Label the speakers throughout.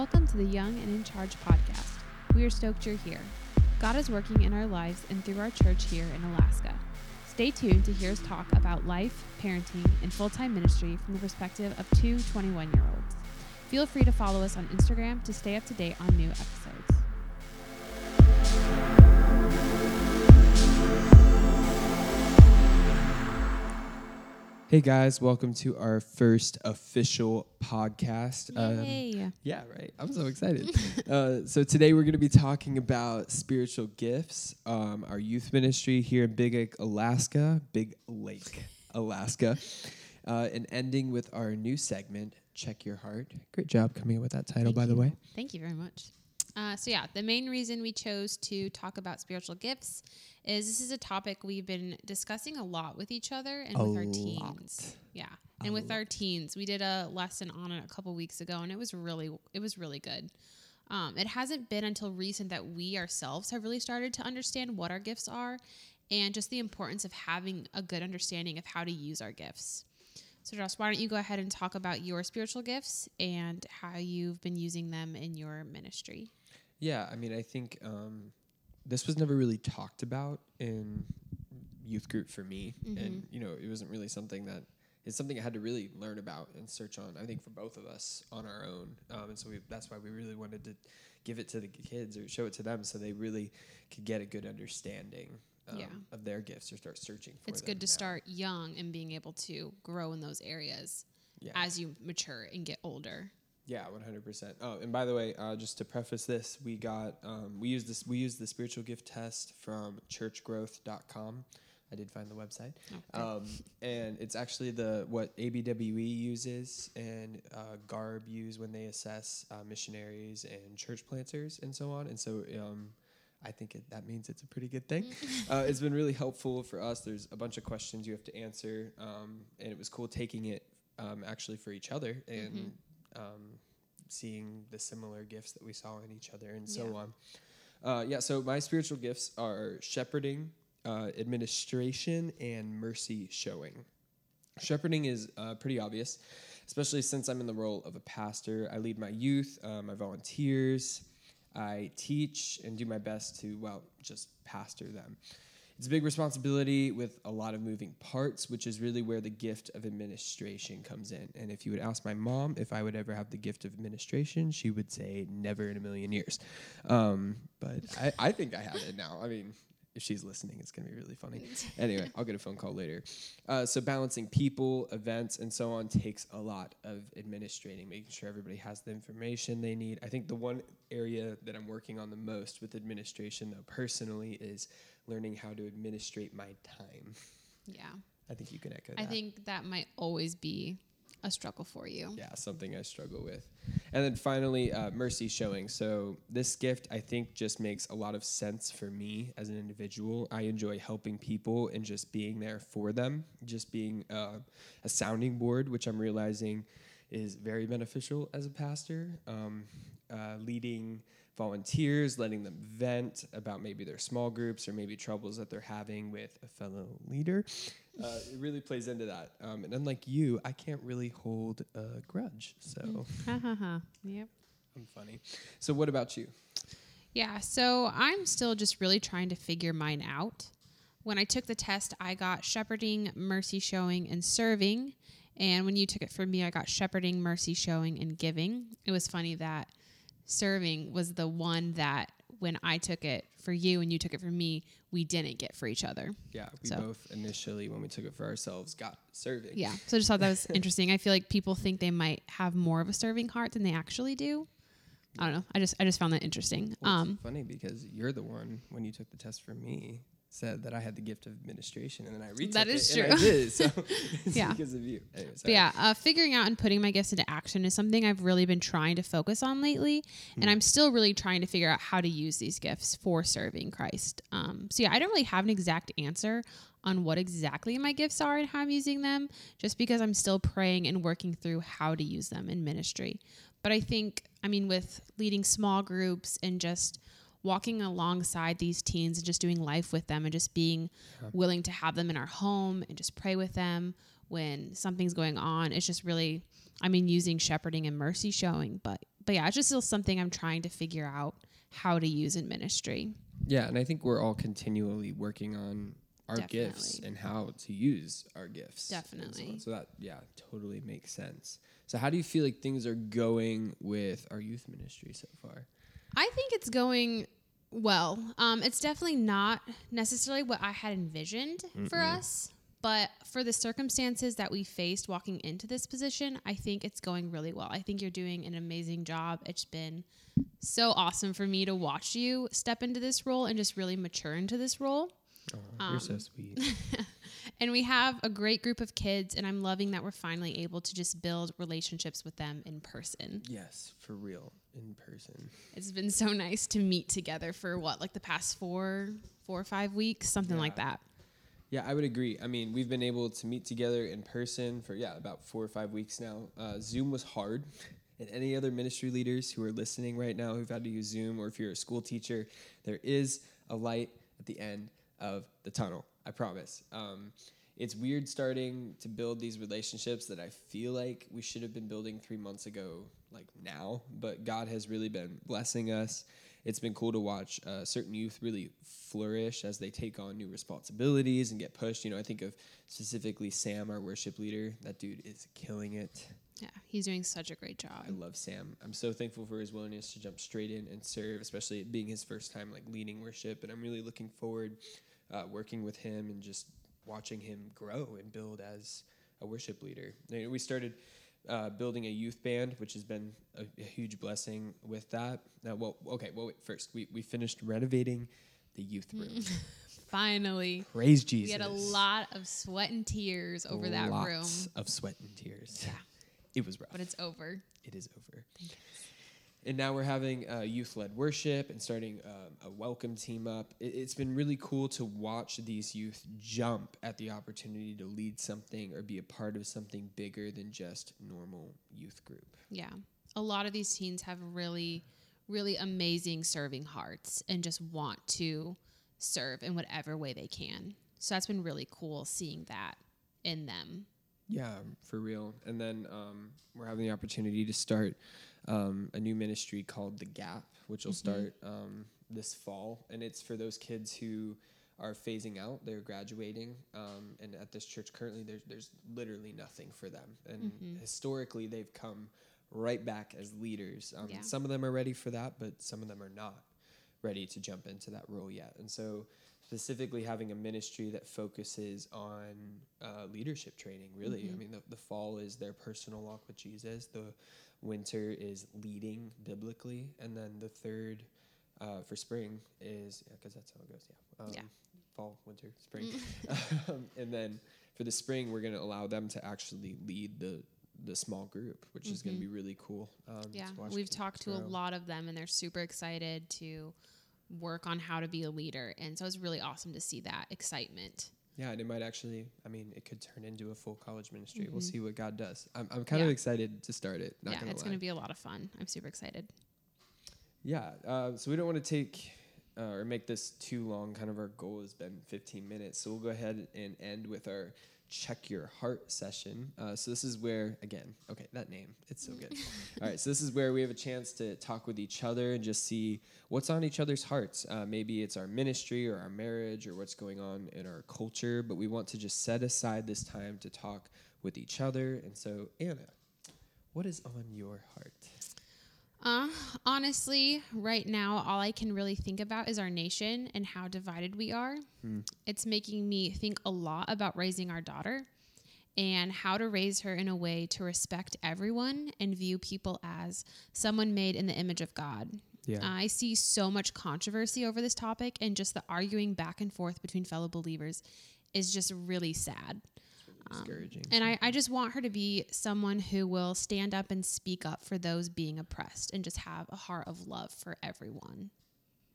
Speaker 1: Welcome to the Young and in Charge podcast. We are stoked you're here. God is working in our lives and through our church here in Alaska. Stay tuned to hear us talk about life, parenting, and full time ministry from the perspective of two 21 year olds. Feel free to follow us on Instagram to stay up to date on new episodes.
Speaker 2: Hey guys, welcome to our first official podcast. Um, yeah, right. I'm so excited. uh, so today we're going to be talking about spiritual gifts, um, our youth ministry here in Big Lake, Alaska, Big Lake, Alaska, uh, and ending with our new segment, Check Your Heart. Great job coming up with that title,
Speaker 1: Thank
Speaker 2: by the way.
Speaker 1: Thank you very much. Uh, so, yeah, the main reason we chose to talk about spiritual gifts is this is a topic we've been discussing a lot with each other and
Speaker 2: A
Speaker 1: with our
Speaker 2: lot.
Speaker 1: teens. Yeah,
Speaker 2: A
Speaker 1: and with
Speaker 2: lot.
Speaker 1: our teens, we did a lesson on it a couple weeks ago, and it was really it was really good. Um, it hasn't been until recent that we ourselves have really started to understand what our gifts are, and just the importance of having a good understanding of how to use our gifts. So, Josh, why don't you go ahead and talk about your spiritual gifts and how you've been using them in your ministry?
Speaker 2: Yeah, I mean, I think um, this was never really talked about in youth group for me, and you know, it wasn't really something that it's something I had to really learn about and search on. I think for both of us on our own, um, and so we, that's why we really wanted to give it to the kids or show it to them, so they really could get a good understanding. Um,
Speaker 1: Yeah.
Speaker 2: of their gifts or start searching for
Speaker 1: It's good to
Speaker 2: now.
Speaker 1: start young and being able to grow in those areas
Speaker 2: yeah.
Speaker 1: as you mature and get older.
Speaker 2: Yeah, one hundred percent. Oh, and by the way, uh, just to preface this, we got um, we use this we use the spiritual gift test from churchgrowth.com. I did find the website,
Speaker 1: Okay.
Speaker 2: um, and it's actually the what ABWE uses and uh, Garb use when they assess uh, missionaries and church planters and so on. And so um, I think it, that means it's a pretty good thing. uh, it's been really helpful for us. There's a bunch of questions you have to answer, um, and it was cool taking it um, actually for each other and um, seeing the similar gifts that we saw in each other and so
Speaker 1: Yeah.
Speaker 2: on. Uh, yeah, so my spiritual gifts are shepherding, uh, administration, and mercy showing. Shepherding is uh, pretty obvious, especially since I'm in the role of a pastor. I lead my youth, um, I volunteers, I teach, and do my best to, well, just pastor them. It's a big responsibility with a lot of moving parts, which is really where the gift of administration comes in. And if you would ask my mom if I would ever have the gift of administration, she would say never in a million years. Um, but I, I think I have it now. I mean, if she's listening, it's going to be really funny. Anyway, I'll get a phone call later. Uh, so, balancing people, events, and so on takes a lot of administrating, making sure everybody has the information they need. I think the one area that I'm working on the most with administration, though, personally, is learning how to administrate my time.
Speaker 1: Yeah.
Speaker 2: I think you can echo that.
Speaker 1: I think that might always be a struggle for you.
Speaker 2: yeah, something I struggle with. And then finally, uh, mercy showing. So this gift, I think, just makes a lot of sense for me as an individual. I enjoy helping people and just being there for them, just being uh, a sounding board, which I'm realizing is very beneficial as a pastor. Um, uh, leading volunteers, letting them vent about maybe their small groups or maybe troubles that they're having with a fellow leader. Uh, it really plays into that. Um, and unlike you, I can't really hold a grudge. So
Speaker 1: Ha ha ha. Yep.
Speaker 2: I'm funny. So, what about you?
Speaker 1: Yeah, so I'm still just really trying to figure mine out. When I took the test, I got shepherding, mercy showing, and serving. And when you took it for me, I got shepherding, mercy showing, and giving. It was funny that serving was the one that when I took it for you and you took it for me, we didn't get for each other.
Speaker 2: Yeah, we
Speaker 1: So-
Speaker 2: both initially, when we took it for ourselves, got serving.
Speaker 1: Yeah. So I just thought that was interesting. I feel like people think they might have more of a serving heart than they actually do. I don't know. I just I just found that interesting.
Speaker 2: Well, it's
Speaker 1: Um
Speaker 2: funny because you're the one when you took the test for me said that I had the gift of administration, and then I retook
Speaker 1: That is
Speaker 2: it,
Speaker 1: true.
Speaker 2: did. So it's
Speaker 1: Yeah.
Speaker 2: because of you. Anyway,
Speaker 1: But yeah, uh, figuring out and putting my gifts into action is something I've really been trying to focus on lately, and I'm still really trying to figure out how to use these gifts for serving Christ. Um, so yeah, I don't really have an exact answer on what exactly my gifts are and how I'm using them, just because I'm still praying and working through how to use them in ministry. But I think, I mean, with leading small groups and just walking alongside these teens and just doing life with them and just being willing to have them in our home and just pray with them when something's going on. It's just really, I mean, using shepherding and mercy showing, but but yeah, it's just still something I'm trying to figure out how to use in ministry.
Speaker 2: Yeah, and I think we're all continually working on our gifts and how to use our gifts. and so.
Speaker 1: Definitely.
Speaker 2: So, that yeah, totally makes sense. So how do you feel like things are going with our youth ministry so far?
Speaker 1: I think it's going well. Um, it's definitely not necessarily what I had envisioned for us, but for the circumstances that we faced walking into this position, I think it's going really well. I think you're doing an amazing job. It's been so awesome for me to watch you step into this role and just really mature into this role.
Speaker 2: Oh, you're so sweet.
Speaker 1: And we have a great group of kids, and I'm loving that we're finally able to just build relationships with them in person.
Speaker 2: yes, for real, in person.
Speaker 1: It's been so nice to meet together for what, like the past four, four or five weeks, something like that.
Speaker 2: Yeah, I would agree. I mean, we've been able to meet together in person for yeah about four or five weeks now. Uh, Zoom was hard, and any other ministry leaders who are listening right now who've had to use Zoom, or if you're a school teacher, there is a light at the end of the tunnel. I promise. Um, it's weird starting to build these relationships that I feel like we should have been building three months ago, like now. But God has really been blessing us. It's been cool to watch uh, certain youth really flourish as they take on new responsibilities and get pushed. You know, I think of specifically Sam, our worship leader. That dude is killing it.
Speaker 1: Yeah, he's doing such a great job.
Speaker 2: I love Sam. I'm so thankful for his willingness to jump straight in and serve, especially being his first time like leading worship. And I'm really looking forward uh, working with him and just watching him grow and build as a worship leader. We started uh, building a youth band, which has been a, a huge blessing with that. Now, well, okay, well, wait, first we we finished renovating the youth room.
Speaker 1: Finally,
Speaker 2: Praise Jesus.
Speaker 1: we had a lot of sweat and tears over that room,
Speaker 2: Lots of sweat and tears.
Speaker 1: Yeah.
Speaker 2: It was rough.
Speaker 1: but it's over.
Speaker 2: it is over. And now we're having uh, youth led worship and starting um, a welcome team up. It, it's been really cool to watch these youth jump at the opportunity to lead something or be a part of something bigger than just normal youth group.
Speaker 1: Yeah. A lot of these teens have really, really amazing serving hearts and just want to serve in whatever way they can. So that's been really cool seeing that in them.
Speaker 2: Yeah, for real. And then um, we're having the opportunity to start um, a new ministry called The Gap, which will start um, this fall. And it's for those kids who are phasing out, they're graduating. Um, and at this church currently, there's, there's literally nothing for them. And historically, they've come right back as leaders. Um,
Speaker 1: Yeah.
Speaker 2: Some of them are ready for that, but some of them are not ready to jump into that role yet. And so, specifically having a ministry that focuses on uh, leadership training, really. I mean, the, the fall is their personal walk with Jesus, the winter is leading biblically, and then the third uh, for spring is, because that's how it goes, yeah. Um,
Speaker 1: Yeah.
Speaker 2: Fall, winter, spring. um, and then for the spring, we're going to allow them to actually lead the the small group, which is going to be really cool. Um,
Speaker 1: Yeah. We've talked to a lot of them and they're super excited to work on how to be a leader. And so it's really awesome to see that excitement.
Speaker 2: Yeah, and it might actually, I mean, it could turn into a full college ministry. We'll see what God does. I'm, I'm kind of excited to start it. Not
Speaker 1: yeah,
Speaker 2: gonna
Speaker 1: it's going to be a lot of fun. I'm super excited.
Speaker 2: Yeah, uh, so we don't want to take uh, or make this too long. Kind of our goal has been 15 minutes. So we'll go ahead and end with our check your heart session. Uh, so this is where, again, okay, that name, it's so good. All right, so this is where we have a chance to talk with each other and just see what's on each other's hearts. Uh, maybe it's our ministry or our marriage or what's going on in our culture, but we want to just set aside this time to talk with each other. And so, Anna, what is on your heart?
Speaker 1: Uh, honestly, right now, all I can really think about is our nation and how divided we are. It's making me think a lot about raising our daughter and how to raise her in a way to respect everyone and view people as someone made in the image of God.
Speaker 2: Yeah.
Speaker 1: I see so much controversy over this topic, and just the arguing back and forth between fellow believers is just really sad.
Speaker 2: Um, discouraging.
Speaker 1: And I, I mm-hmm. just want her to be someone who will stand up and speak up for those being oppressed and just have a heart of love for everyone.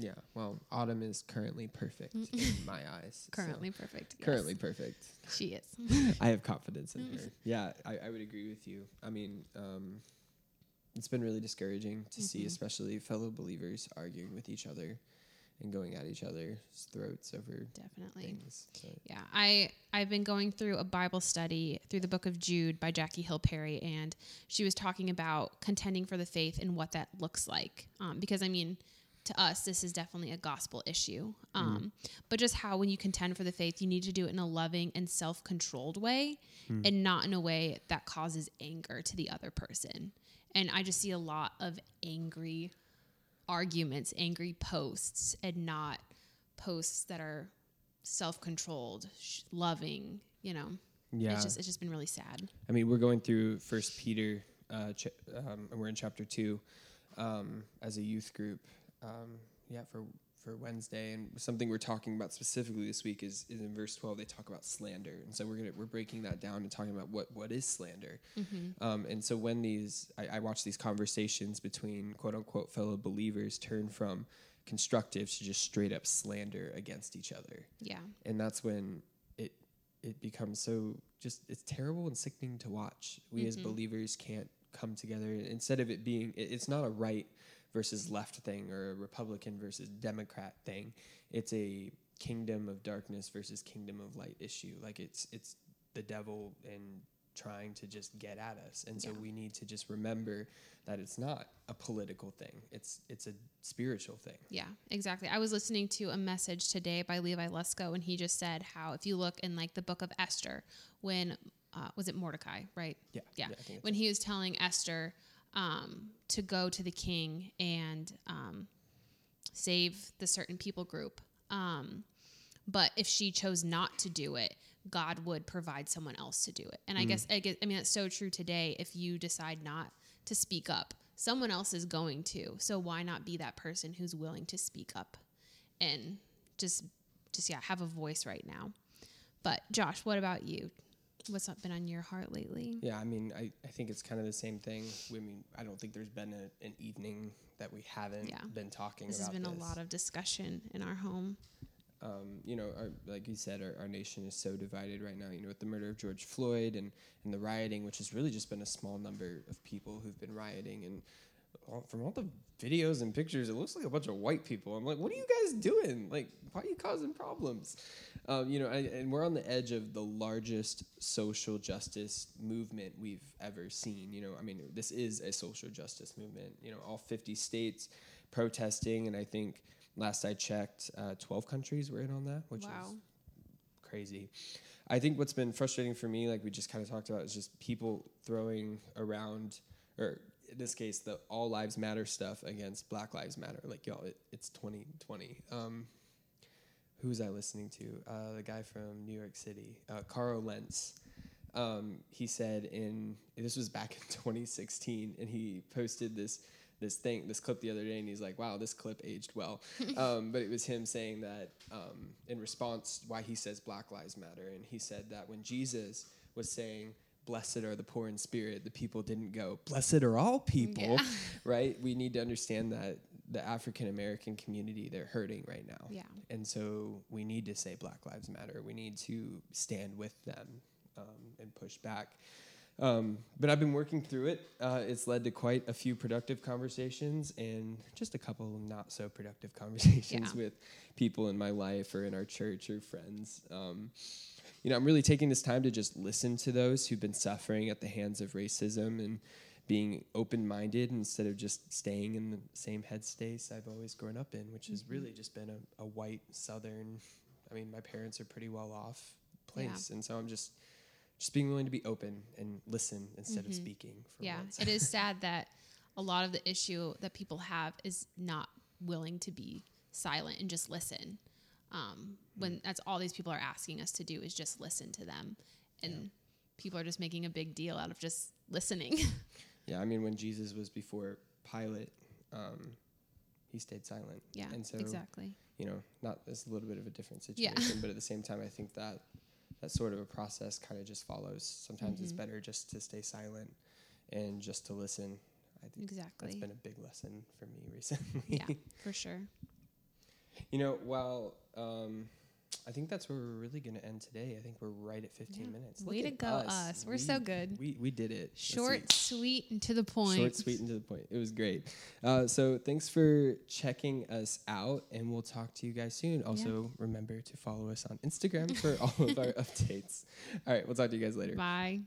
Speaker 2: Yeah, well, Autumn is currently perfect in my eyes. so-
Speaker 1: Currently perfect. yes.
Speaker 2: currently perfect.
Speaker 1: She is.
Speaker 2: I have confidence in her. Yeah, I, I would agree with you. I mean, um, it's been really discouraging to see, mm-hmm. especially fellow believers arguing with each other and going at each other's throats over
Speaker 1: Definitely.
Speaker 2: things. But
Speaker 1: Yeah, I I've been going through a Bible study through the book of Jude by Jackie Hill Perry, and she was talking about contending for the faith and what that looks like. Um, because I mean, to us, this is definitely a gospel issue. Um, But just how when you contend for the faith, you need to do it in a loving and self controlled way, and not in a way that causes anger to the other person. And I just see a lot of angry arguments, angry posts, and not posts that are self-controlled, sh- loving. You know,
Speaker 2: yeah,
Speaker 1: it's just it's just been really sad.
Speaker 2: I mean, we're going through First Peter, uh, ch- um, and we're in chapter two um, as a youth group. Um, yeah, for for Wednesday, and something we're talking about specifically this week is, is in verse twelve. They talk about slander, and so we're gonna we're breaking that down and talking about what what is slander. Um, and so when these, I, I watch these conversations between quote unquote fellow believers turn from constructive to just straight up slander against each other
Speaker 1: Yeah,
Speaker 2: and that's when it it becomes so just it's terrible and sickening to watch. We as believers can't come together instead of it being it, it's not a right versus left thing or a Republican versus Democrat thing. It's a kingdom of darkness versus kingdom of light issue. Like it's it's the devil and trying to just get at us. And so
Speaker 1: Yeah.
Speaker 2: we need to just remember that it's not a political thing. It's it's a spiritual thing.
Speaker 1: yeah, exactly. I was listening to a message today by Levi Lusko and he just said how if you look in like the book of Esther, when uh, was it Mordecai, right?
Speaker 2: Yeah.
Speaker 1: Yeah.
Speaker 2: Think
Speaker 1: when he was telling Esther um, to go to the king and um, save the certain people group. Um, but if she chose not to do it, God would provide someone else to do it. And I guess, I guess, I mean, that's so true today. If you decide not to speak up, someone else is going to. So why not be that person who's willing to speak up and just, just yeah, have a voice right now. But Josh, what about you? What's been on your heart lately?
Speaker 2: Yeah, I mean, I, I think it's kind of the same thing. I mean, I don't think there's been a, an evening that we haven't
Speaker 1: Yeah.
Speaker 2: been talking
Speaker 1: This has been
Speaker 2: this.
Speaker 1: a lot of discussion in our home.
Speaker 2: um, you know, our, like you said, our, our nation is so divided right now. You know, with the murder of George Floyd and, and the rioting, which has really just been a small number of people who've been rioting. And all, from all the videos and pictures, it looks like a bunch of white people. I'm like, what are you guys doing? Like, why are you causing problems? Um, you know, and, and we're on the edge of the largest social justice movement we've ever seen. You know, I mean, this is a social justice movement. You know, all 50 states protesting, and I think last I checked, uh, 12 countries were in on that, which
Speaker 1: Wow.
Speaker 2: is crazy. I think what's been frustrating for me, like we just kind of talked about, is just people throwing around, or in this case, the All Lives Matter stuff against Black Lives Matter. Like, y'all, it, it's 2020. Um, who was I listening to? Uh, the guy from New York City, uh, Carl Lentz. Um, he said in this was back in 2016, and he posted this this thing, this clip the other day, and he's like, "Wow, this clip aged well." um, but it was him saying that um, in response why he says Black Lives Matter, and he said that when Jesus was saying. Blessed are the poor in spirit. The people didn't go, Blessed are all people,
Speaker 1: Yeah.
Speaker 2: right? We need to understand that the African American community, they're hurting right now.
Speaker 1: Yeah.
Speaker 2: And so we need to say Black Lives Matter. We need to stand with them um, and push back. Um, but I've been working through it. Uh, it's led to quite a few productive conversations and just a couple not so productive conversations
Speaker 1: Yeah.
Speaker 2: with people in my life or in our church or friends. Um, you know, I'm really taking this time to just listen to those who've been suffering at the hands of racism and being open minded instead of just staying in the same headspace I've always grown up in, which has mm-hmm. really just been a, a white southern. I mean, my parents are pretty well off place, and so I'm just just being willing to be open and listen instead of mm-hmm. speaking. For
Speaker 1: Yeah, it is sad that a lot of the issue that people have is not willing to be silent and just listen. Um, when that's all these people are asking us to do is just listen to them, and people are just making a big deal out of just listening.
Speaker 2: Yeah, I mean, when Jesus was before Pilate, um, he stayed silent.
Speaker 1: yeah,
Speaker 2: and so
Speaker 1: exactly.
Speaker 2: you know, not it's a little bit of a different
Speaker 1: Yeah.
Speaker 2: situation, but at the same time, I think that that sort of a process kind of just follows. Sometimes it's
Speaker 1: Mhm.
Speaker 2: better just to stay silent and just to listen. I think that's
Speaker 1: Exactly.
Speaker 2: been a big lesson for me recently.
Speaker 1: Yeah, for sure.
Speaker 2: You know, while um, I think that's where we're really going to end today. I think we're right at 15
Speaker 1: Yeah.
Speaker 2: minutes.
Speaker 1: Way
Speaker 2: Look
Speaker 1: to go, us. We're so good.
Speaker 2: We, we did it.
Speaker 1: Short, sweet, and to the point.
Speaker 2: Short, sweet, and to the point. It was great. Uh, so thanks for checking us out, and we'll talk to you guys soon. Also, remember to follow us on Instagram for all of our updates. All right, we'll talk to you guys later.
Speaker 1: Bye.